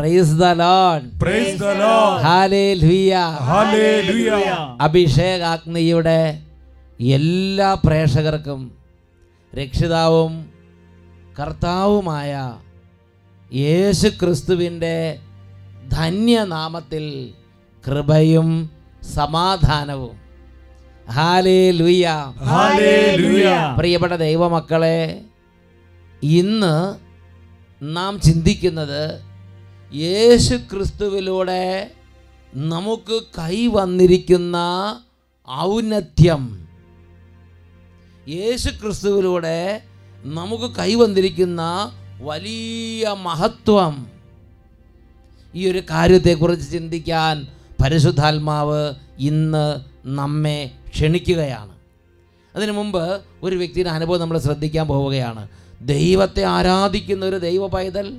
Price the Lord. അഭിഷേകാഗ്നിയുടെ എല്ലാ പ്രേക്ഷകർക്കും രക്ഷിതാവും കർത്താവുമായ യേശു ക്രിസ്തുവിന്റെ ധന്യനാമത്തിൽ കൃപയും സമാധാനവും. ഹാലേ ലുയ Hallelujah. പ്രിയപ്പെട്ട ദൈവമക്കളെ ഇന്ന് നാം ചിന്തിക്കുന്നത് യേശു ക്രിസ്തുവിലൂടെ നമുക്ക് കൈവന്നിരിക്കുന്ന ഔന്നത്യം. യേശു ക്രിസ്തുവിലൂടെ നമുക്ക് കൈവന്നിരിക്കുന്ന വലിയ മഹത്വം. ഈ ഒരു കാര്യത്തെക്കുറിച്ച് ചിന്തിക്കാൻ പരിശുദ്ധാത്മാവ് ഇന്ന് നമ്മെ ക്ഷണിക്കുകയാണ്. അതിനു മുമ്പ് ഒരു വ്യക്തിയുടെ അനുഭവം നമ്മൾ ശ്രദ്ധിക്കാൻ പോവുകയാണ്. ദൈവത്തെ ആരാധിക്കുന്ന ഒരു ദൈവ പൈതൽ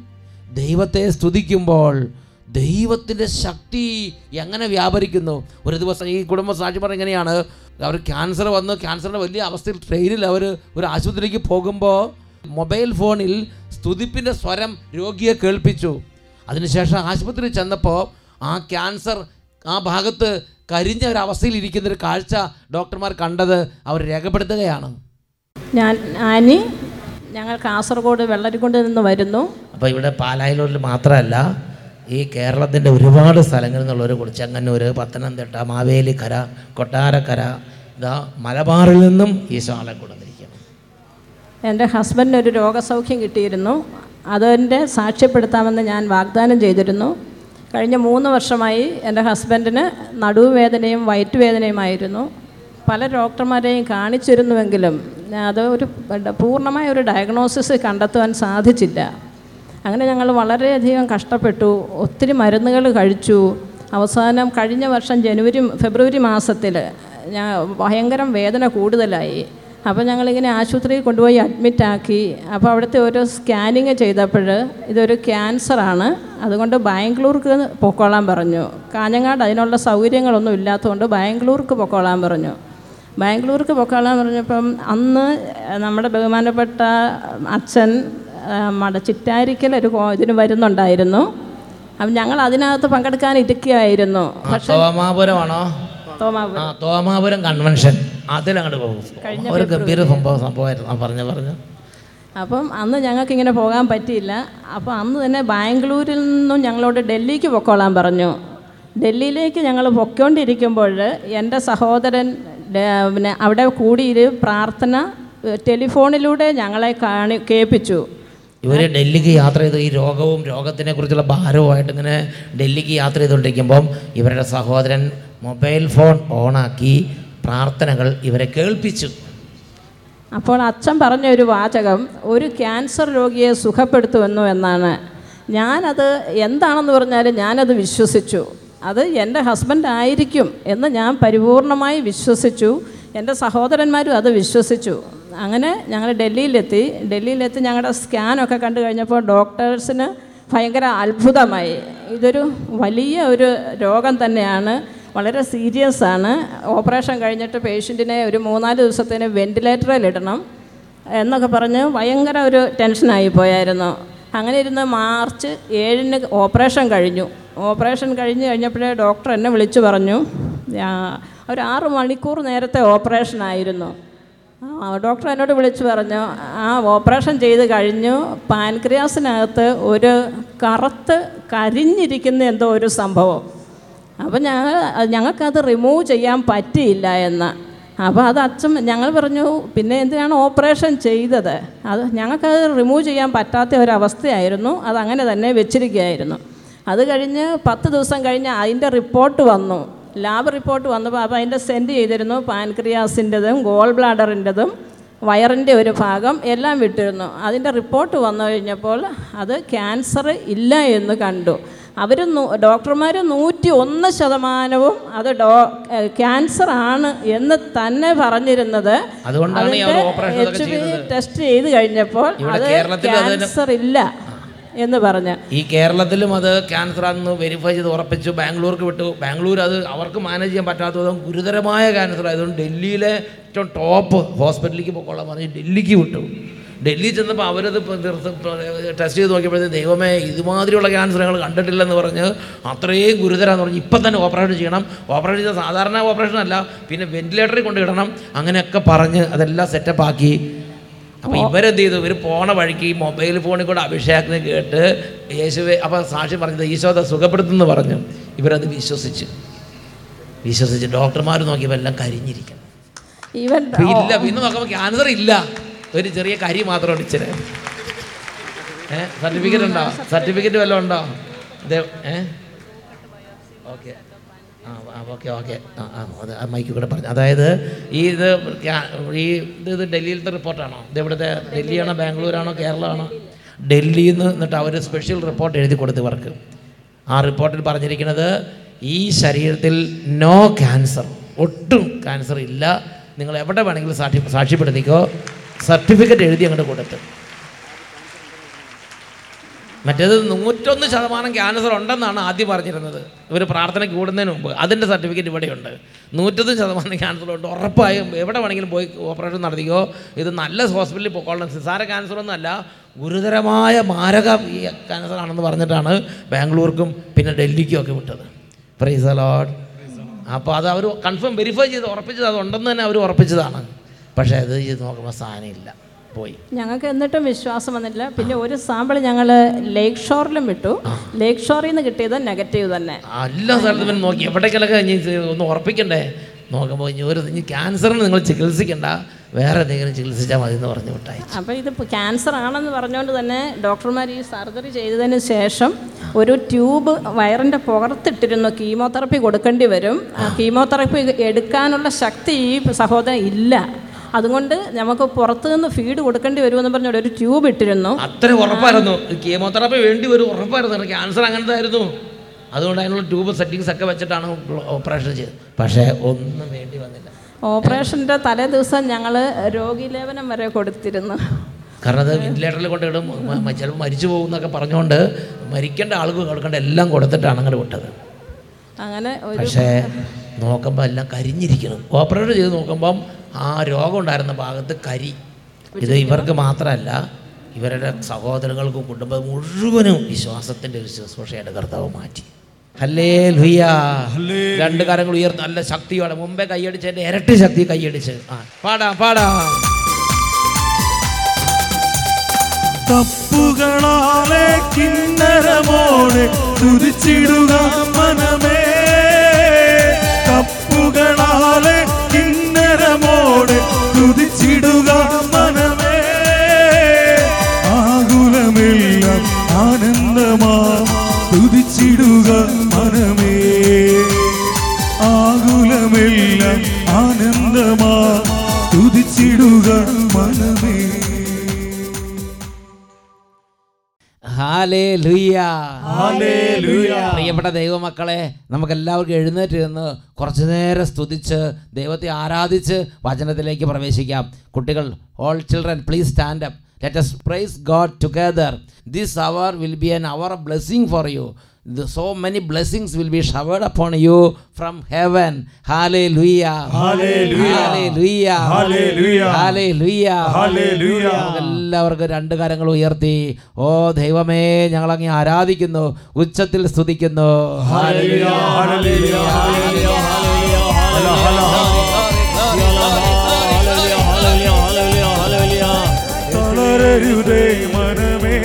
ദൈവത്തെ സ്തുതിക്കുമ്പോൾ ദൈവത്തിന്റെ ശക്തി എങ്ങനെ വ്യാപരിക്കുന്നു? ഒരു ദിവസം ഈ കുടുംബ സാക്ഷി പറഞ്ഞ എങ്ങനെയാണ് അവർ ക്യാൻസർ വന്ന് ക്യാൻസറിന്റെ വലിയ അവസ്ഥയിൽ ട്രെയിനിൽ അവർ ഒരു ആശുപത്രിക്ക് പോകുമ്പോൾ മൊബൈൽ ഫോണിൽ സ്തുതിപ്പിന്റെ സ്വരം രോഗിയെ കേൾപ്പിച്ചു. അതിനുശേഷം ആശുപത്രിയിൽ ചെന്നപ്പോൾ ആ ക്യാൻസർ ആ ഭാഗത്ത് കരിഞ്ഞ ഒരു അവസ്ഥയിൽ ഇരിക്കുന്ന ഒരു കാഴ്ച ഡോക്ടർമാർ കണ്ടത് അവർ രേഖപ്പെടുത്തുകയാണ്. ഞാൻ ആനി ഞങ്ങൾ കാസർഗോഡ് വെള്ളരിക്കുണ്ട് നിന്ന് വരുന്നു. അപ്പോൾ ഇവിടെ പാലായിലോട്ടിൽ മാത്രമല്ല ഈ കേരളത്തിന്റെ ഒരുപാട് സ്ഥലങ്ങളിൽ നിന്നുള്ളവർ കൂടി ചെങ്ങന്നൂർ പത്തനംതിട്ട മാവേലിക്കര കൊട്ടാരക്കര ഇതാ മലബാറിൽ നിന്നും ഈ ശാല കൊടുത്തിരിക്കുന്നു എന്റെ ഹസ്ബൻഡിന് ഒരു രോഗസൗഖ്യം കിട്ടിയിരുന്നു. അതിന്റെ സാക്ഷ്യപ്പെടുത്താമെന്ന് ഞാൻ വാഗ്ദാനം ചെയ്തിരുന്നു. കഴിഞ്ഞ മൂന്ന് വർഷമായി എന്റെ ഹസ്ബൻഡിന് നടുവേദനയും വയറ്റുവേദനയുമായിരുന്നു. പല ഡോക്ടർമാരെയും കാണിച്ചിരുന്നുവെങ്കിലും അത് ഒരു പൂർണമായ ഒരു ഡയഗ്നോസിസ് കണ്ടെത്തുവാൻ സാധിച്ചില്ല. അങ്ങനെ ഞങ്ങൾ വളരെയധികം കഷ്ടപ്പെട്ടു. ഒത്തിരി മരുന്നുകൾ കഴിച്ചു. അവസാനം കഴിഞ്ഞ വർഷം ജനുവരി ഫെബ്രുവരി മാസത്തിൽ ഞാൻ ഭയങ്കര വേദന കൂടുതലായി. അപ്പോൾ ഞങ്ങളിങ്ങനെ ആശുപത്രിയിൽ കൊണ്ടുപോയി അഡ്മിറ്റാക്കി അപ്പോൾ അവിടുത്തെ ഓരോ സ്കാനിങ് ചെയ്തപ്പോൾ ഇതൊരു ക്യാൻസറാണ് അതുകൊണ്ട് ബാംഗ്ലൂർക്ക് പൊക്കോളാൻ പറഞ്ഞു. കാഞ്ഞങ്ങാട് അതിനുള്ള സൗകര്യങ്ങളൊന്നും ഇല്ലാത്തതുകൊണ്ട് ബാംഗ്ലൂർക്ക് പൊക്കോളാൻ പറഞ്ഞു. ബാംഗ്ലൂർക്ക് പൊക്കാളെന്ന് പറഞ്ഞപ്പം അന്ന് നമ്മുടെ ബഹുമാനപ്പെട്ട അച്ഛൻ മട ചിറ്റാരിക്കൽ ഒരു ഇതിന് വരുന്നുണ്ടായിരുന്നു. അപ്പം ഞങ്ങൾ അതിനകത്ത് പങ്കെടുക്കാൻ ഇരിക്കുകയായിരുന്നു. പക്ഷേ തോമാപുരമാണോ? തോമാപുരം. കൺവെൻഷൻ. അതിലങ്ങോട്ട് പോകും. ഒരു ഗംഭീര സംഭവം സംഭവമായിരുന്നു. പറഞ്ഞു പറഞ്ഞു. അപ്പം അന്ന് ഞങ്ങൾക്ക് ഇങ്ങനെ പോകാൻ പറ്റിയില്ല. അപ്പോൾ അന്ന് തന്നെ ബാംഗ്ലൂരിൽ നിന്നും ഞങ്ങളോട് ഡൽഹിക്ക് പൊക്കോളാൻ പറഞ്ഞു. ഡൽഹിയിലേക്ക് ഞങ്ങൾ പൊക്കോണ്ടിരിക്കുമ്പോൾ എന്റെ സഹോദരൻ പിന്നെ അവിടെ കൂടിയിൽ പ്രാർത്ഥന ടെലിഫോണിലൂടെ ഞങ്ങളെ കാണി കേൾപ്പിച്ചു. ഇവർ ഡൽഹിക്ക് യാത്ര ചെയ്ത് ഈ രോഗവും രോഗത്തിനെ കുറിച്ചുള്ള ഭാരവുമായിട്ട് ഇങ്ങനെ ഡൽഹിക്ക് യാത്ര ചെയ്തുകൊണ്ടിരിക്കുമ്പം ഇവരുടെ സഹോദരൻ മൊബൈൽ ഫോൺ ഓണാക്കി പ്രാർത്ഥനകൾ ഇവരെ കേൾപ്പിച്ചു. അപ്പോൾ അച്ഛൻ പറഞ്ഞ ഒരു വാചകം ഒരു ക്യാൻസർ രോഗിയെ സുഖപ്പെടുത്തുമെന്നു എന്നാണ്. ഞാനത് എന്താണെന്ന് പറഞ്ഞാലും ഞാനത് വിശ്വസിച്ചു. അത് എന്റെ ഹസ്ബൻഡ് ആയിരിക്കും എന്ന് ഞാൻ പരിപൂർണമായി വിശ്വസിച്ചു. എന്റെ സഹോദരന്മാരും അത് വിശ്വസിച്ചു. അങ്ങനെ ഞങ്ങൾ ഡൽഹിയിലെത്തി. ഡൽഹിയിലെത്തി ഞങ്ങളുടെ സ്കാനൊക്കെ കണ്ടു കഴിഞ്ഞപ്പോൾ ഡോക്ടേഴ്സിന് ഭയങ്കര അത്ഭുതമായി. ഇതൊരു വലിയ ഒരു രോഗം തന്നെയാണ്. വളരെ സീരിയസ് ആണ്. ഓപ്പറേഷൻ കഴിഞ്ഞിട്ട് പേഷ്യന്റിനെ ഒരു മൂന്നാൽ ദിവസത്തിന് വെന്റിലേറ്ററിൽ ഇടണം എന്നൊക്കെ പറഞ്ഞ് ഭയങ്കര ഒരു ടെൻഷനായി പോയായിരുന്നു. അങ്ങനെ ഇരുന്ന് മാർച്ച് ഏഴിന് ഓപ്പറേഷൻ കഴിഞ്ഞു. ഓപ്പറേഷൻ കഴിഞ്ഞ് കഴിഞ്ഞപ്പോഴേ ഡോക്ടർ എന്നെ വിളിച്ചു പറഞ്ഞു ഒരു ആറ് മണിക്കൂർ നേരത്തെ ഓപ്പറേഷൻ ആയിരുന്നു. ഡോക്ടർ എന്നോട് വിളിച്ചു പറഞ്ഞു ആ ഓപ്പറേഷൻ ചെയ്ത് കഴിഞ്ഞു. പാൻക്രിയാസിനകത്ത് ഒരു കറുത്ത് കരിഞ്ഞിരിക്കുന്ന എന്തോ ഒരു സംഭവം. അപ്പോൾ ഞങ്ങൾ ഞങ്ങൾക്കത് റിമൂവ് ചെയ്യാൻ പറ്റിയില്ല എന്ന്. അപ്പോൾ അത് അച്ഛൻ ഞങ്ങൾ പറഞ്ഞു പിന്നെ എന്തിനാണ് ഓപ്പറേഷൻ ചെയ്തത്? അത് ഞങ്ങൾക്കത് റിമൂവ് ചെയ്യാൻ പറ്റാത്ത ഒരവസ്ഥയായിരുന്നു. അത് അങ്ങനെ തന്നെ വെച്ചിരിക്കുകയായിരുന്നു. അത് കഴിഞ്ഞ് പത്ത് ദിവസം കഴിഞ്ഞ് അതിന്റെ റിപ്പോർട്ട് വന്നു. ലാബ് റിപ്പോർട്ട് വന്നപ്പോൾ അപ്പോൾ അതിന്റെ സെൻഡ് ചെയ്തിരുന്നു. പാൻക്രിയാസിന്റെതും ഗോൾ ബ്ലാഡറിന്റെതും വയറിന്റെ ഒരു ഭാഗം എല്ലാം വിട്ടിരുന്നു. അതിന്റെ റിപ്പോർട്ട് വന്നു കഴിഞ്ഞപ്പോൾ അത് ക്യാൻസർ ഇല്ല എന്ന് കണ്ടു. അവർ ഡോക്ടർമാർ നൂറ്റി ഒന്ന് ശതമാനവും അത് ഡോ ക്യാൻസർ ആണ് എന്ന് തന്നെ പറഞ്ഞിരുന്നത്. എച്ച് ബി ടെസ്റ്റ് ചെയ്ത് കഴിഞ്ഞപ്പോൾ അത് ക്യാൻസർ ഇല്ല എന്ന് പറഞ്ഞ്. ഈ കേരളത്തിലും അത് ക്യാൻസർ ആണെന്ന് വെരിഫൈ ചെയ്ത് ഉറപ്പിച്ചു. ബാംഗ്ലൂർക്ക് വിട്ടു. ബാംഗ്ലൂർ അത് അവർക്ക് മാനേജ് ചെയ്യാൻ പറ്റാത്ത പറ്റാത്തതും ഗുരുതരമായ ക്യാൻസർ ആയതുകൊണ്ട് ഡൽഹിയിലെ ഏറ്റവും ടോപ്പ് ഹോസ്പിറ്റലിലേക്ക് പോയിക്കൊള്ളാൻ പറഞ്ഞ് ഡൽഹിക്ക് വിട്ടു. ഡൽഹി ചെന്നപ്പോൾ അവരത് ടെസ്റ്റ് ചെയ്ത് നോക്കിയപ്പോഴത്തേക്ക് ദൈവമേ ഇതുമാതിരിയുള്ള ക്യാൻസർ ഞങ്ങൾ കണ്ടിട്ടില്ലെന്ന് പറഞ്ഞ് അത്രയും ഗുരുതരാന്ന് പറഞ്ഞ് ഇപ്പം തന്നെ ഓപ്പറേഷൻ ചെയ്യണം. ഓപ്പറേഷൻ ചെയ്ത സാധാരണ ഓപ്പറേഷൻ അല്ല പിന്നെ വെന്റിലേറ്ററിൽ കൊണ്ടിടണം. അങ്ങനെയൊക്കെ പറഞ്ഞ് അതെല്ലാം സെറ്റപ്പ് ആക്കി. അപ്പോൾ ഇവരെന്ത് ചെയ്തു ഇവർ പോണ വഴിക്ക് ഈ മൊബൈൽ ഫോണിൽ കൂടെ അഭിഷേകത്തിന് കേട്ട് യേശുവെ അപ്പോൾ സാക്ഷി പറഞ്ഞത് ഈശോതെ സുഖപ്പെടുത്തുമെന്ന് പറഞ്ഞു. ഇവരത് വിശ്വസിച്ച്. വിശ്വസിച്ച്. ഡോക്ടർമാർ നോക്കിയപ്പോൾ എല്ലാം കരിഞ്ഞിരിക്കണം ഇല്ല. പിന്നെ നോക്കുമ്പോൾ ക്യാൻസർ ഇല്ല. ഒരു ചെറിയ കരി മാത്രം ഇച്ചിരി. സർട്ടിഫിക്കറ്റ് ഉണ്ടോ? സർട്ടിഫിക്കറ്റ് വല്ലതും ഉണ്ടോ? ഏ? ഓക്കെ. ആ ഓക്കെ ഓക്കെ. ആ ആ അത് മൈക്കിൽ കൂടെ പറഞ്ഞു. അതായത് ഈ ഇത് ഈ ഇത് ഡൽഹിയിലത്തെ റിപ്പോർട്ടാണോ? ഇത് ഇവിടുത്തെ ഡൽഹിയാണോ ബാംഗ്ലൂരാണോ കേരളമാണോ ഡൽഹിയിൽ നിന്ന് എന്നിട്ട് അവർ സ്പെഷ്യൽ റിപ്പോർട്ട് എഴുതി കൊടുത്തു ഇവർക്ക് ആ റിപ്പോർട്ടിൽ പറഞ്ഞിരിക്കുന്നത് ഈ ശരീരത്തിൽ നോ ക്യാൻസർ ഒട്ടും ക്യാൻസർ ഇല്ല. നിങ്ങൾ എവിടെ വേണമെങ്കിലും സാക്ഷി സാക്ഷ്യപ്പെടുത്തിക്കോ സർട്ടിഫിക്കറ്റ് എഴുതി അങ്ങോട്ട് കൊടുത്ത്. മറ്റേത് നൂറ്റൊന്ന് ശതമാനം ക്യാൻസർ ഉണ്ടെന്നാണ് ആദ്യം പറഞ്ഞിരുന്നത്. ഇവർ പ്രാർത്ഥന കൂടുന്നതിന് മുമ്പ്. അതിന്റെ സർട്ടിഫിക്കറ്റ് ഇവിടെയുണ്ട്. നൂറ്റൊന്ന് ശതമാനം ക്യാൻസർ ഉണ്ട്. ഉറപ്പായും എവിടെ വേണമെങ്കിലും പോയി ഓപ്പറേഷൻ നടത്തിക്കോ. ഇത് നല്ല ഹോസ്പിറ്റലിൽ പോയിക്കൊള്ളണം. നിസ്സാര ക്യാൻസറൊന്നും അല്ല. ഗുരുതരമായ മാരക ഈ ക്യാൻസർ ആണെന്ന് പറഞ്ഞിട്ടാണ് ബാംഗ്ലൂർക്കും പിന്നെ ഡൽഹിക്കും ഒക്കെ വിട്ടത്. പ്രൈസ് അലോഡ് അപ്പോൾ അത് അവർ കൺഫേം വെരിഫൈ ചെയ്ത് ഉറപ്പിച്ചത് അത് ഉണ്ടെന്ന് തന്നെ അവർ ഉറപ്പിച്ചതാണ്. പക്ഷേ അത് ചെയ്ത് നോക്കുമ്പോൾ സാധനം ഇല്ല പോയി. ഞങ്ങൾക്ക് എന്നിട്ടും വിശ്വാസം വന്നില്ല പിന്നെ ഒരു സാമ്പിൾ ഞങ്ങൾ ലേക്ക് ഷോറിലും വിട്ടു ലേക്ക് ഷോറിൽ നിന്ന് കിട്ടിയത് നെഗറ്റീവ് തന്നെ. എല്ലാ സ്ഥലത്തും നോക്കി. എവിടേക്കെല്ലാം ഒന്ന് ഉറപ്പിക്കണ്ടേ? നോക്കുമ്പോൾ ഇനി ഒരു ഇനി ക്യാൻസറിന് നിങ്ങൾ ചികിത്സിക്കണ്ട. വേറെ എന്തെങ്കിലും ചികിത്സിച്ചാൽ മതി എന്ന് പറഞ്ഞു വിട്ടായി. അപ്പോൾ ഇത് ക്യാൻസർ ആണെന്ന് പറഞ്ഞുകൊണ്ട് തന്നെ ഡോക്ടർമാർ ഈ സർജറി ചെയ്തതിന് ശേഷം ഒരു ട്യൂബ് വയറിന്റെ പുറത്തിട്ടിരുന്നു കീമോതെറപ്പി കൊടുക്കേണ്ടി വരും. കീമോതെറപ്പി എടുക്കാനുള്ള ശക്തി ഈ സഹോദരൻ ഇല്ല. അതുകൊണ്ട് നമുക്ക് പുറത്തു നിന്ന് ഫീഡ് കൊടുക്കേണ്ടി വരുമെന്ന് പറഞ്ഞ ഒരു ട്യൂബ് ഇട്ടിരുന്നു. അത്ര ഉറപ്പായിരുന്നു. കീമോതെറാപ്പി വേണ്ടി വരും ഉറപ്പായിരുന്നു. ക്യാൻസർ അങ്ങനത്തെ ആയിരുന്നു അതുകൊണ്ട് അതിനുള്ള ട്യൂബ് സെറ്റിങ്സ് ഒക്കെ വെച്ചിട്ടാണ് ഓപ്പറേഷൻ ചെയ്തത്. പക്ഷേ ഒന്നും വേണ്ടി വന്നില്ല. ഓപ്പറേഷന്റെ തലേ ദിവസം ഞങ്ങൾ രോഗിലേപനം വരെ കൊടുത്തിരുന്നു. കാരണം അത് വെന്റിലേറ്ററിൽ കൊണ്ടിടും ചിലപ്പോൾ മരിച്ചു പോകും എന്നൊക്കെ പറഞ്ഞുകൊണ്ട് മരിക്കേണ്ട ആളുകൾ കൊടുക്കേണ്ട എല്ലാം കൊടുത്തിട്ടാണ് അങ്ങനെ വിട്ടത്. അങ്ങനെ പക്ഷേ നോക്കുമ്പോൾ എല്ലാം കരിഞ്ഞിരിക്കണം. ഓപ്പറേറ്റ് ചെയ്ത് നോക്കുമ്പം ആ രോഗം ഉണ്ടായിരുന്ന ഭാഗത്ത് കരി. ഇത് ഇവർക്ക് മാത്രമല്ല ഇവരുടെ സഹോദരങ്ങൾക്കും കുടുംബം മുഴുവനും വിശ്വാസത്തിന്റെ ഒരു ശുശ്രൂഷയുടെ കർത്താവ് മാറ്റി. ഹല്ലേ ലുയ രണ്ട് കാര്യങ്ങൾ ഉയർന്ന് നല്ല ശക്തിയോടെ മുമ്പേ കൈയടിച്ചതിന്റെ ഇരട്ടി ശക്തി കൈയടിച്ച്. ആ പാടാം പാടാം. തപ്പുകളാലെ കിന്നരമോടെ തുതിച്ചിടുക മനമേ. തപ്പുകളാലെ കിന്നരമോട് തുതിച്ചിടുക മനമേ. ആകുലമില്ല ആനന്ദമാ തുതിച്ചിടുക മനമേ. ആകുലമില്ല ആനന്ദമാ തുതിച്ചിടുക പ്രിയപ്പെട്ട ദൈവമക്കളെ നമുക്ക് എല്ലാവർക്കും എഴുന്നേറ്റ് നിന്ന് കുറച്ചു നേരം സ്തുതിച്ച് ദൈവത്തെ ആരാധിച്ച് വചനത്തിലേക്ക് പ്രവേശിക്കാം. കുട്ടികൾ all children please stand up let's praise God together this hour will be an hour blessing for you. The, so many blessings will be showered upon you from heaven. Hallelujah. Hallelujah. Hallelujah. Hallelujah. Hallelujah. Hallelujah. എല്ലാവർക്കും രണ്ട് കരങ്ങൾ ഉയർത്തി ഓ ദൈവമേ ഞങ്ങൾ അങ്ങ് ആരാധിക്കുന്നു ഉച്ചത്തിൽ സ്തുതിക്കുന്നു Hallelujah, hallelujah, hallelujah, hallelujah, തളരരുതേ മനമേ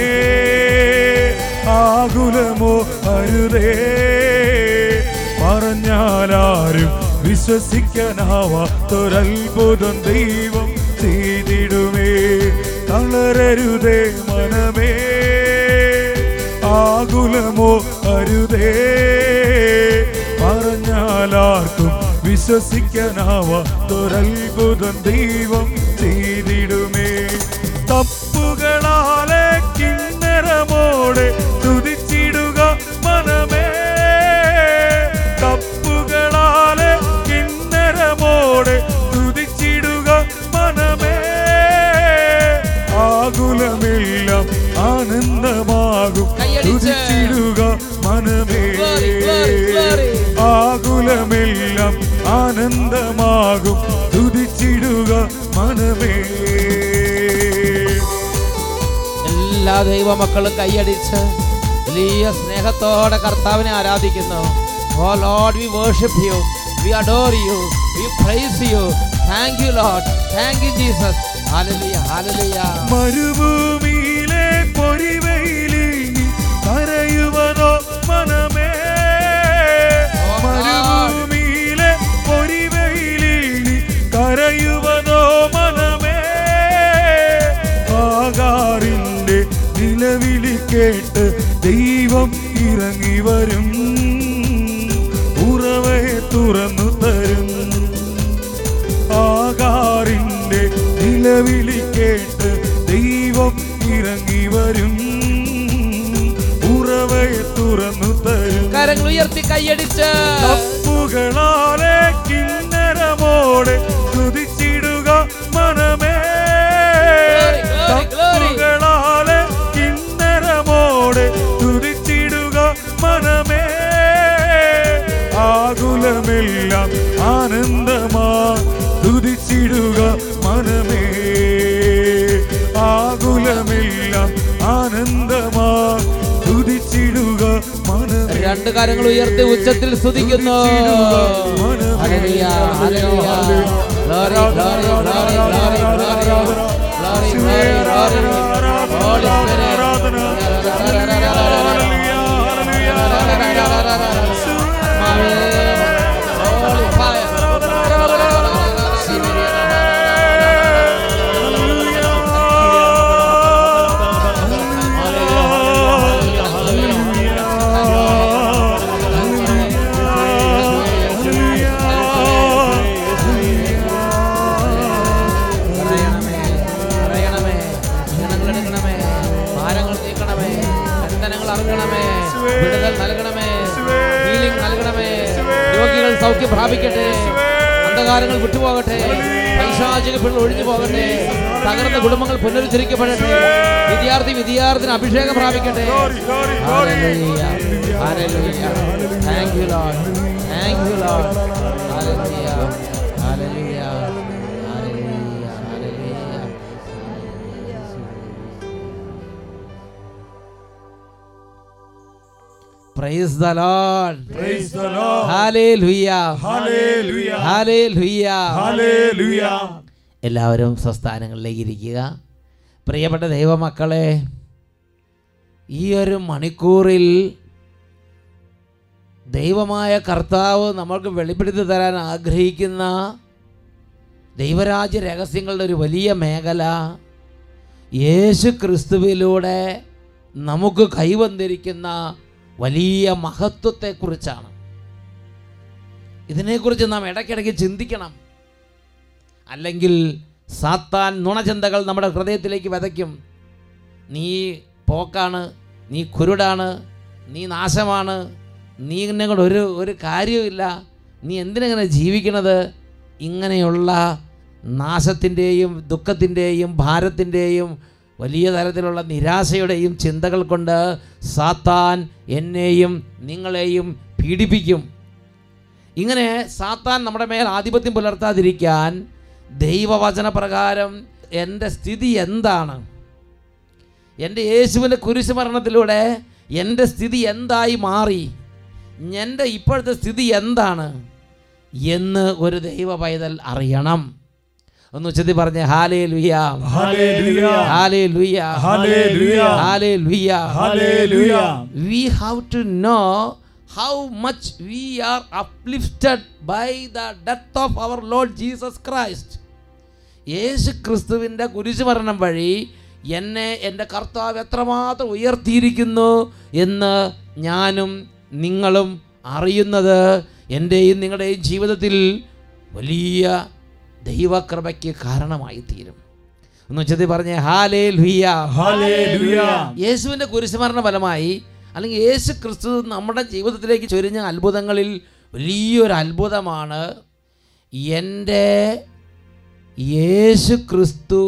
ആകുലമോ അരുതേ പറഞ്ഞാലാരും വിശ്വസിക്കാനാവാത്തൊരത്ഭുതം ദൈവം ചെയ്തിടുമേ. തളരരുതേ മനമേ. ആകുലമോ അരുതേ. പറഞ്ഞാലാർക്കും വിശ്വസിക്കാനാവാത്തൊരത്ഭുതം ദൈവം ചെയ്തിടുമേ. തപ്പുകളാലെ ആനന്ദമാകും. തുതിച്ചിടുക മനമേ. ആകുലമെല്ലാം ആനന്ദമാകും. തുതിച്ചിടുക മനമേ. എല്ലാ ദൈവമക്കളും കൈയടിച്ച് വലിയ സ്നേഹത്തോടെ കർത്താവിനെ ആരാധിക്കുന്നു. ഓ Lord we worship you we adore you we praise you thank you Lord thank you Jesus hallelujah hallelujah മരുഭൂമിയിലെ പൊരിവെയിലിൽ നീ കരയുവതോ മനമേ? മരുഭൂമിയിലെ പൊരിവെയിലിൽ നീ കരയുവതോ മനമേ? ആകാറിന്റെ നിലവിളി കേട്ട് ദൈവം ഇറങ്ങി വരും. ഉറവയെ തുറന്നു തരും. ആകാറിന്റെ നിലവിളി കേട്ട് വരും. ഉറവ തുറന്നു തരും. കരങ്ങൾ ഉയർത്തി കൈയടിച്ച്. തപ്പുകളാലെ കിന്നരമോടെ രണ്ട് കാര്യങ്ങൾ ഉയർത്തി ഉച്ചത്തിൽ സ്തുതിക്കുന്നു ഹല്ലേലൂയ, അന്ധകാരങ്ങൾ വിട്ടുപോകട്ടെ. പൈശാചിക പിള്ളൽ ഒഴിഞ്ഞു പോകട്ടെ. തകർന്ന കുടുംബങ്ങൾ പുനരുദ്ധരിക്കപ്പെടട്ടെ. വിദ്യാർത്ഥി വിദ്യാർത്ഥിന് അഭിഷേകം പ്രാപിക്കട്ടെ. Hallelujah. Hallelujah. Thank you, Lord. Thank Praise the Lord. Praise the Lord. Hallelujah. Hallelujah. Hallelujah. Hallelujah. എല്ലാവരും സ്വസ്ഥാനങ്ങളിലേക്ക് ഇരിക്കുക പ്രിയപ്പെട്ട ദൈവമക്കളെ ഈ ഒരു മണിക്കൂറിൽ ദൈവമായ കർത്താവ് നമ്മൾക്ക് വെളിപ്പെടുത്തി തരാൻ ആഗ്രഹിക്കുന്ന ദൈവരാജ്യ രഹസ്യങ്ങളുടെ ഒരു വലിയ മേഖല യേശു ക്രിസ്തുവിലൂടെ നമുക്ക് കൈവന്നിരിക്കുന്ന വലിയ മഹത്വത്തെക്കുറിച്ചാണ്. ഇതിനെക്കുറിച്ച് നാം ഇടയ്ക്കിടയ്ക്ക് ചിന്തിക്കണം. അല്ലെങ്കിൽ സാത്താൻ നുണചിന്തകൾ നമ്മുടെ ഹൃദയത്തിലേക്ക് വിതയ്ക്കും. നീ പോക്കാണ് നീ കുരുടാണ് നീ നാശമാണ് നീ ഇന്നെ ഒരു ഒരു കാര്യവുമില്ല. നീ എന്തിനെങ്ങനെ ജീവിക്കണത് ഇങ്ങനെയുള്ള നാശത്തിന്റെയും ദുഃഖത്തിന്റെയും ഭാരത്തിന്റെയും വലിയ തരത്തിലുള്ള നിരാശയുടെയും ചിന്തകൾ കൊണ്ട് സാത്താൻ എന്നെയും നിങ്ങളെയും പീഡിപ്പിക്കും. ഇങ്ങനെ സാത്താൻ നമ്മുടെ മേൽ ആധിപത്യം പുലർത്താതിരിക്കാൻ ദൈവവചന പ്രകാരം എന്റെ സ്ഥിതി എന്താണ്? എന്റെ യേശുവിന്റെ കുരിശുമരണത്തിലൂടെ എന്റെ സ്ഥിതി എന്തായി മാറി? എന്റെ ഇപ്പോഴത്തെ സ്ഥിതി എന്താണ്? എന്ന് ഒരു ദൈവ പൈതൽ അറിയണം. ഒന്ന് ഉച്ചത്തിൽ പറഞ്ഞ് ഹാലേ Hallelujah. ഹാലേ വി ലുയ്യ Hallelujah. we have to know how much we are uplifted by the death of our Lord Jesus യേശു ക്രിസ്തുവിന്റെ കുരിശുമരണം വഴി എന്നെ എന്റെ കർത്താവ് എത്രമാത്രം ഉയർത്തിയിരിക്കുന്നു എന്ന് ഞാനും നിങ്ങളും അറിയുന്നത് എന്റെയും നിങ്ങളുടെയും ജീവിതത്തിൽ വലിയ ദൈവകൃപയ്ക്ക് കാരണമായി തീരും എന്ന് ഉച്ചത്തിൽ പറഞ്ഞേ ഹാലേ ലുയ്യ. യേശുവിന്റെ കുരിശുമരണ ഫലമായി അല്ലെങ്കിൽ യേശു ക്രിസ്തു നമ്മുടെ ജീവിതത്തിലേക്ക് ചൊരിഞ്ഞ അത്ഭുതങ്ങളിൽ വലിയൊരു അത്ഭുതമാണ് എന്റെ യേശു ക്രിസ്തു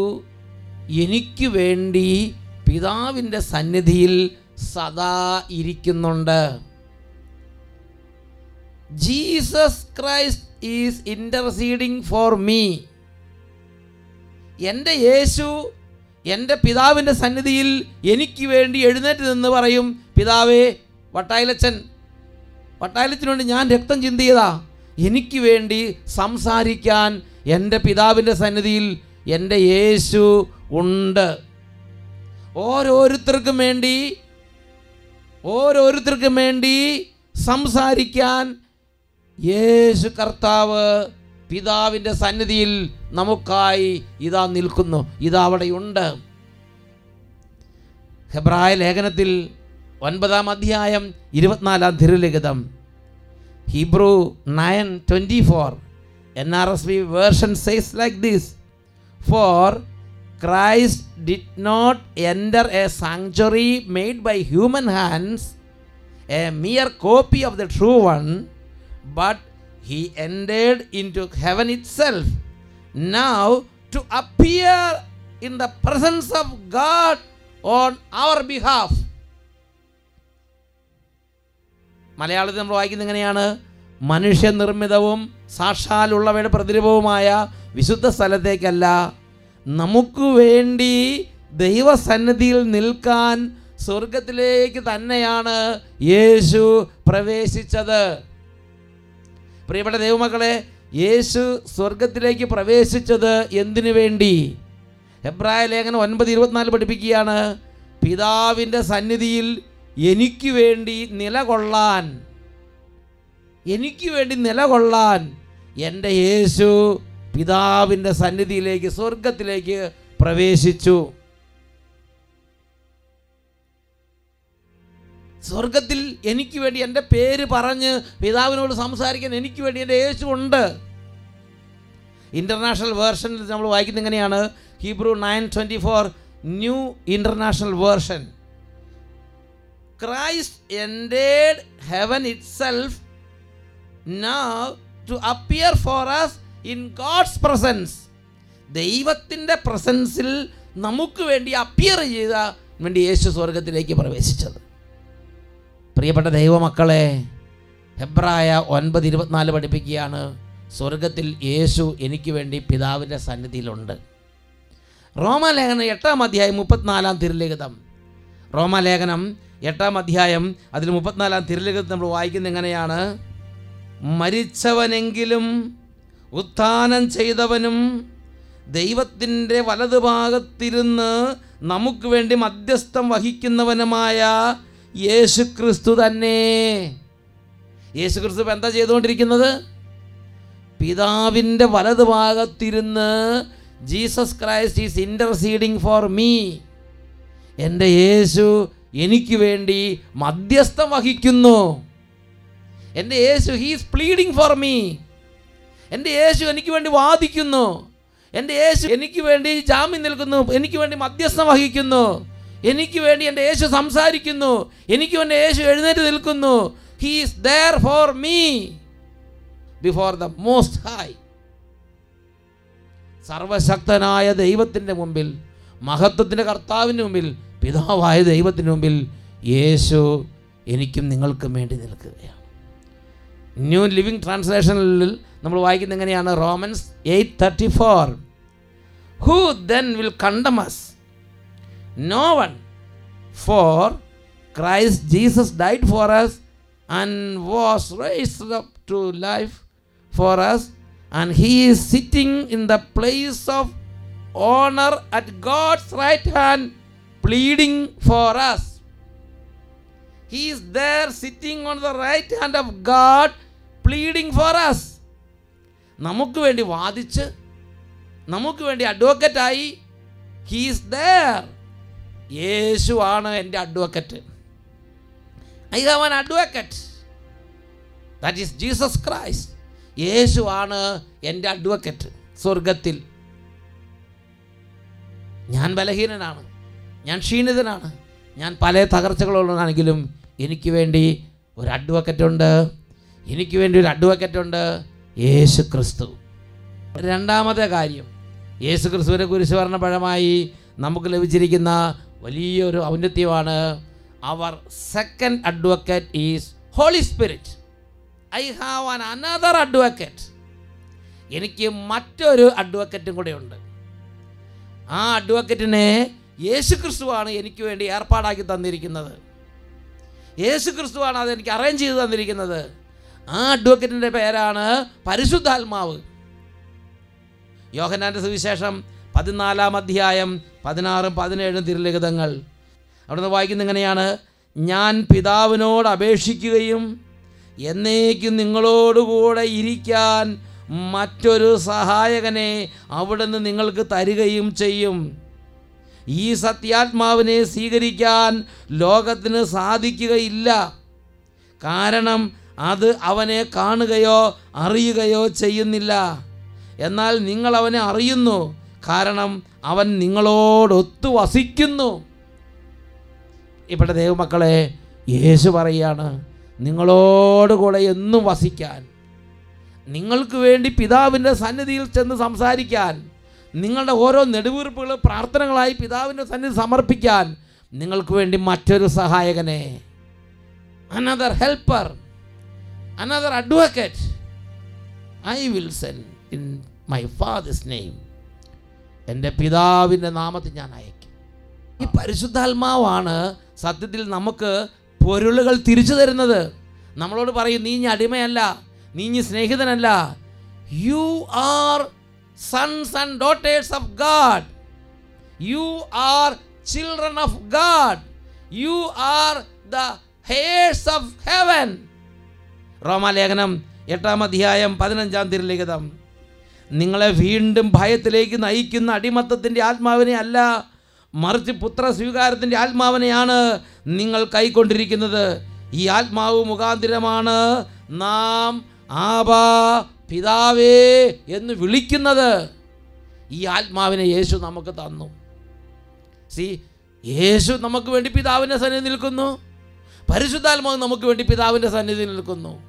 എനിക്ക് വേണ്ടി പിതാവിന്റെ സന്നിധിയിൽ സദാ ഇരിക്കുന്നുണ്ട്. Jesus Christ is interceding for me എന്റെ യേശു എന്റെ പിതാവിന്റെ സന്നിധിയിൽ എനിക്ക് വേണ്ടി എഴുന്നേറ്റ് നിന്ന് പറയും പിതാവേ വട്ടായിലച്ചൻ വട്ടായിലച്ചന് വേണ്ടി ഞാൻ രക്തം ചിന്തിയതാ. എനിക്ക് വേണ്ടി സംസാരിക്കാൻ എന്റെ പിതാവിന്റെ സന്നിധിയിൽ എന്റെ യേശു ഉണ്ട്. ഓരോരുത്തർക്കും വേണ്ടി ഓരോരുത്തർക്കും വേണ്ടി സംസാരിക്കാൻ യേശു കർത്താവ് പിതാവിന്റെ സന്നിധിയിൽ നമുക്കായി ഇതാ നിൽക്കുന്നു. ഇതാ അവിടെയുണ്ട്. ഹെബ്രായ ലേഖനത്തിൽ ഒൻപതാം അധ്യായം ഇരുപത്തിനാലാം തിരുലിഖിതം. Hebrews nine twenty four. N R S V version says like this for Christ did not enter a sanctuary made by human hands a mere copy of the true one but he entered heaven itself now to appear in the presence of God on our behalf മലയാളത്തിൽ നമ്മൾ വായിക്കുന്നത് എങ്ങനെയാണ്? മനുഷ്യനിർമ്മിതവും സാക്ഷാലുള്ളവയുടെ പ്രതിരൂപവുമായ വിശുദ്ധ സ്ഥലത്തേക്കല്ല. നമുക്ക് വേണ്ടി ദൈവസന്നിധിയിൽ നിൽക്കാൻ സ്വർഗത്തിലേക്ക് തന്നെയാണ് യേശു പ്രവേശിച്ചത്. പ്രിയപ്പെട്ട ദൈവമക്കളെ യേശു സ്വർഗത്തിലേക്ക് പ്രവേശിച്ചത് എന്തിനു വേണ്ടി? എബ്രായ ലേഖനം ഒൻപത് ഇരുപത്തിനാല് പഠിപ്പിക്കുകയാണ് പിതാവിന്റെ സന്നിധിയിൽ എനിക്ക് വേണ്ടി നിലകൊള്ളാൻ എനിക്ക് വേണ്ടി നിലകൊള്ളാൻ എന്റെ യേശു പിതാവിന്റെ സന്നിധിയിലേക്ക് സ്വർഗത്തിലേക്ക് പ്രവേശിച്ചു. സ്വർഗത്തിൽ എനിക്ക് വേണ്ടി എന്റെ പേര് പറഞ്ഞ് പിതാവിനോട് സംസാരിക്കാൻ എനിക്ക് വേണ്ടി എന്റെ യേശു ഉണ്ട്. ഇന്റർനാഷണൽ വേർഷനിൽ നമ്മൾ വായിക്കുന്നത് എങ്ങനെയാണ്? Hebrews nine twenty four new international version Christ entered heaven itself now to appear for us in God's presence ദൈവത്തിന്റെ പ്രസൻസിൽ നമുക്ക് വേണ്ടി അപ്പിയർ ചെയ്ത വേണ്ടി യേശു സ്വർഗത്തിലേക്ക് പ്രവേശിച്ചത്. പ്രിയപ്പെട്ട ദൈവമക്കളെ ഹെബ്രായ ഒൻപത് ഇരുപത്തിനാല് പഠിപ്പിക്കുകയാണ് സ്വർഗത്തിൽ യേശു എനിക്ക് വേണ്ടി പിതാവിന്റെ സന്നിധിയിലുണ്ട്. റോമാലേഖനം എട്ടാം അധ്യായം മുപ്പത്തിനാലാം തിരുലിഖിതം. റോമാലേഖനം എട്ടാം അധ്യായം അതിൽ മുപ്പത്തിനാലാം തിരുലിഖിതം നമ്മൾ വായിക്കുന്നത് എങ്ങനെയാണ്? മരിച്ചവനെങ്കിലും ഉത്ഥാനം ചെയ്തവനും ദൈവത്തിന്റെ വലതുഭാഗത്തിരുന്ന് നമുക്ക് വേണ്ടി മധ്യസ്ഥം വഹിക്കുന്നവനുമായ യേശു ക്രിസ്തു തന്നെ. യേശു ക്രിസ്തു ഇപ്പം എന്താ ചെയ്തുകൊണ്ടിരിക്കുന്നത്? പിതാവിന്റെ വലതുഭാഗത്തിരുന്ന് Jesus Christ is interceding for me. എന്റെ യേശു എനിക്ക് വേണ്ടി മധ്യസ്ഥം വഹിക്കുന്നു. എന്റെ യേശു ഹീസ് പ്ലീഡിങ് ഫോർ മീ എന്റെ യേശു എനിക്ക് വേണ്ടി വാദിക്കുന്നു. എന്റെ യേശു എനിക്ക് വേണ്ടി ജാമ്യം നിൽക്കുന്നു. എനിക്ക് വേണ്ടി മധ്യസ്ഥം വഹിക്കുന്നു. എനിക്ക് വേണ്ടി എന്റെ യേശു സംസാരിക്കുന്നു. എനിക്ക് വേണ്ടി യേശു എഴുന്നേറ്റ് നിൽക്കുന്നു. He's there for me before the most high സർവശക്തനായ ദൈവത്തിന്റെ മുമ്പിൽ മഹത്വത്തിന്റെ കർത്താവിന്റെ മുമ്പിൽ പിതാവായ ദൈവത്തിന്റെ മുമ്പിൽ യേശു എനിക്കും നിങ്ങൾക്കും വേണ്ടി നിൽക്കുകയാണ്. ന്യൂ ലിവിങ് ട്രാൻസ്ലേഷനിൽ നമ്മൾ വായിക്കുന്നത് എങ്ങനെയാണ്? Romans eight thirty four who then will condemn us No one for Christ Jesus died for us and was raised up to life for us and he is sitting in the place of honour at God's right hand pleading for us He is there sitting on the right hand of God, pleading for us. നമുക്ക് വേണ്ടി വാദിച്ച് നമുക്ക് വേണ്ടി അഡ്വക്കറ്റായി he's there യേശു ആണ് എന്റെ advocate. I have an advocate. That is Jesus Christ യേശു ആണ് എന്റെ advocate സ്വർഗത്തിൽ. ഞാൻ ബലഹീനനാണ്. ഞാൻ ക്ഷീണിതനാണ്. ഞാൻ പല തകർച്ചകളുള്ളതാണെങ്കിലും എനിക്ക് വേണ്ടി ഒരു അഡ്വക്കറ്റ് ഉണ്ട്. എനിക്ക് വേണ്ടി ഒരു അഡ്വക്കറ്റ് ഉണ്ട് യേശു ക്രിസ്തു. രണ്ടാമത്തെ കാര്യം യേശു ക്രിസ്തുവിനെ കുരിശ് പഴമായി നമുക്ക് ലഭിച്ചിരിക്കുന്ന വലിയൊരു ഔന്നത്യമാണ്. Our second advocate is Holy Spirit I have an another advocate എനിക്ക് മറ്റൊരു അഡ്വക്കറ്റും കൂടെ ഉണ്ട് ആ അഡ്വക്കേറ്റിനെ യേശു ക്രിസ്തുവാണ് എനിക്ക് വേണ്ടി ഏർപ്പാടാക്കി തന്നിരിക്കുന്നത്. യേശു ക്രിസ്തുവാണ് അതെനിക്ക് അറേഞ്ച് ചെയ്ത് തന്നിരിക്കുന്നത്. ആ അഡ്വക്കറ്റിന്റെ പേരാണ് പരിശുദ്ധാത്മാവ്. യോഹനാന്റെ സുവിശേഷം പതിനാലാം അധ്യായം പതിനാറും പതിനേഴും തിരുലിഖിതങ്ങൾ. അവിടുന്ന് വായിക്കുന്ന എങ്ങനെയാണ്? ഞാൻ പിതാവിനോട് അപേക്ഷിക്കുകയും എന്നേക്കും നിങ്ങളോടുകൂടെ ഇരിക്കാൻ മറ്റൊരു സഹായകനെ അവിടുന്ന് നിങ്ങൾക്ക് തരികയും ചെയ്യും. ഈ സത്യാത്മാവിനെ സ്വീകരിക്കാൻ ലോകത്തിന് സാധിക്കുകയില്ല. കാരണം അത് അവനെ കാണുകയോ അറിയുകയോ ചെയ്യുന്നില്ല. എന്നാൽ നിങ്ങൾ അവനെ അറിയുന്നു. കാരണം അവൻ നിങ്ങളോടൊത്തു വസിക്കുന്നു. ഇവിടെ ദൈവമക്കളെ യേശു പറയാണ് നിങ്ങളോടുകൂടെ എന്നും വസിക്കാൻ. നിങ്ങൾക്ക് വേണ്ടി പിതാവിന്റെ സന്നിധിയിൽ ചെന്ന് സംസാരിക്കാൻ. നിങ്ങളുടെ ഓരോ നെടുവീർപ്പുകൾ പ്രാർത്ഥനകളായി പിതാവിന്റെ സന്നിധി സമർപ്പിക്കാൻ നിങ്ങൾക്ക് വേണ്ടി മറ്റൊരു സഹായകനെ. Another helper another advocate I will send in my father's name എന്റെ പിതാവിന്റെ നാമത്തിൽ ഞാൻ അയക്കും. ഈ പരിശുദ്ധാത്മാവാണ് സത്യത്തിൽ നമുക്ക് പൊരുളുകൾ തിരിച്ചു തരുന്നത്. നമ്മളോട് പറയും നീ ഇനി അടിമയല്ല നീ ഇനി സ്നേഹിതനല്ല. You are sons and daughters of God you are children of God you are the heirs of heaven റോമാലേഖനം എട്ടാം അധ്യായം പതിനഞ്ചാം തിരുലിഖിതം. നിങ്ങളെ വീണ്ടും ഭയത്തിലേക്ക് നയിക്കുന്ന അടിമത്തത്തിന്റെ ആത്മാവിനെ അല്ല മറിച്ച് പുത്ര സ്വീകാരത്തിന്റെ ആത്മാവിനെയാണ് നിങ്ങൾ കൈക്കൊണ്ടിരിക്കുന്നത്. ഈ ആത്മാവ് മുഖാന്തിരമാണ് നാം ആബാ പിതാവേ എന്ന് വിളിക്കുന്നത്. ഈ ആത്മാവിനെ യേശു നമുക്ക് തന്നു. സി യേശു നമുക്ക് വേണ്ടി പിതാവിന്റെ സന്നിധി നിൽക്കുന്നു. പരിശുദ്ധാത്മാവ് നമുക്ക് വേണ്ടി പിതാവിന്റെ സന്നിധി നിൽക്കുന്നു.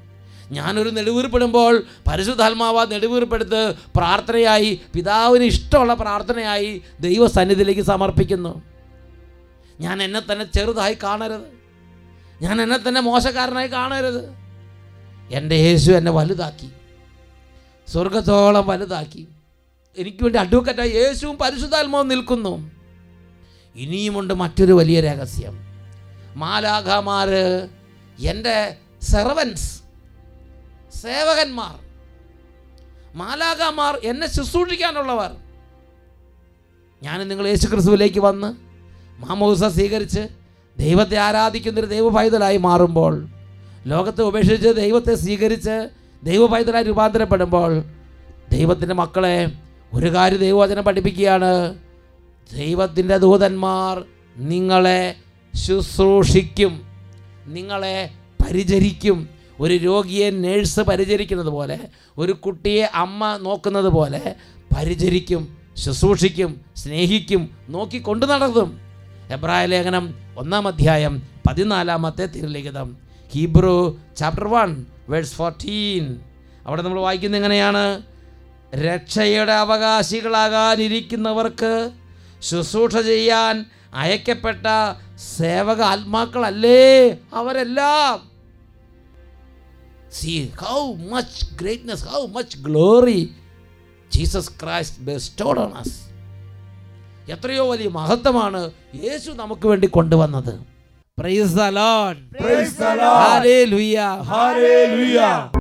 ഞാനൊരു നെടുവീർപ്പെടുമ്പോൾ പരിശുദ്ധാത്മാവ നെടുവീർപ്പെടുത്ത് പ്രാർത്ഥനയായി പിതാവിന് ഇഷ്ടമുള്ള പ്രാർത്ഥനയായി ദൈവസന്നിധിയിലേക്ക് സമർപ്പിക്കുന്നു. ഞാൻ എന്നെ തന്നെ ചെറുതായി കാണരുത്. ഞാൻ എന്നെ തന്നെ മോശക്കാരനായി കാണരുത്. എന്റെ യേശു എന്നെ വലുതാക്കി. സ്വർഗത്തോളം വലുതാക്കി. എനിക്ക് വേണ്ടി അഡ്വക്കറ്റായി യേശുവും പരിശുദ്ധാത്മാവും നിൽക്കുന്നു. ഇനിയുമുണ്ട് മറ്റൊരു വലിയ രഹസ്യം. മാലാഖമാർ എന്റെ സെർവൻസ് സേവകന്മാർ മാലാഖമാർ എന്നെ ശുശ്രൂഷിക്കാനുള്ളവർ. ഞാൻ നിങ്ങൾ യേശു ക്രിസ്തുവിലേക്ക് വന്ന് മാമോസ സ്വീകരിച്ച് ദൈവത്തെ ആരാധിക്കുന്നൊരു ദൈവ പൈതലായി മാറുമ്പോൾ ലോകത്തെ ഉപേക്ഷിച്ച് ദൈവത്തെ സ്വീകരിച്ച് ദൈവ പൈതലായി രൂപാന്തരപ്പെടുമ്പോൾ ദൈവത്തിന്റെ മക്കളെ ഒരു കാര്യം ദൈവവചനം പഠിപ്പിക്കുകയാണ്. ദൈവത്തിന്റെ ദൂതന്മാർ നിങ്ങളെ ശുശ്രൂഷിക്കും നിങ്ങളെ പരിചരിക്കും. ഒരു രോഗിയെ നേഴ്സ് പരിചരിക്കുന്നത് പോലെ ഒരു കുട്ടിയെ അമ്മ നോക്കുന്നത് പോലെ പരിചരിക്കും ശുശ്രൂഷിക്കും സ്നേഹിക്കും നോക്കി കൊണ്ടു എബ്രായ ലേഖനം ഒന്നാം അധ്യായം പതിനാലാമത്തെ തിരുലിഖിതം. Hebrews chapter one verse fourteen അവിടെ നമ്മൾ വായിക്കുന്നത് എങ്ങനെയാണ്? രക്ഷയുടെ അവകാശികളാകാനിരിക്കുന്നവർക്ക് ശുശ്രൂഷ ചെയ്യാൻ അയക്കപ്പെട്ട സേവക ആത്മാക്കളല്ലേ? അവരെല്ലാം. See how much greatness how much glory Jesus Christ bestowed on us. എത്രയോ വലിയ മഹത്വമാണ് യേശു നമുക്ക് വേണ്ടി കൊണ്ടുവന്നത്. Praise the Lord praise the Lord hallelujah Hallelujah.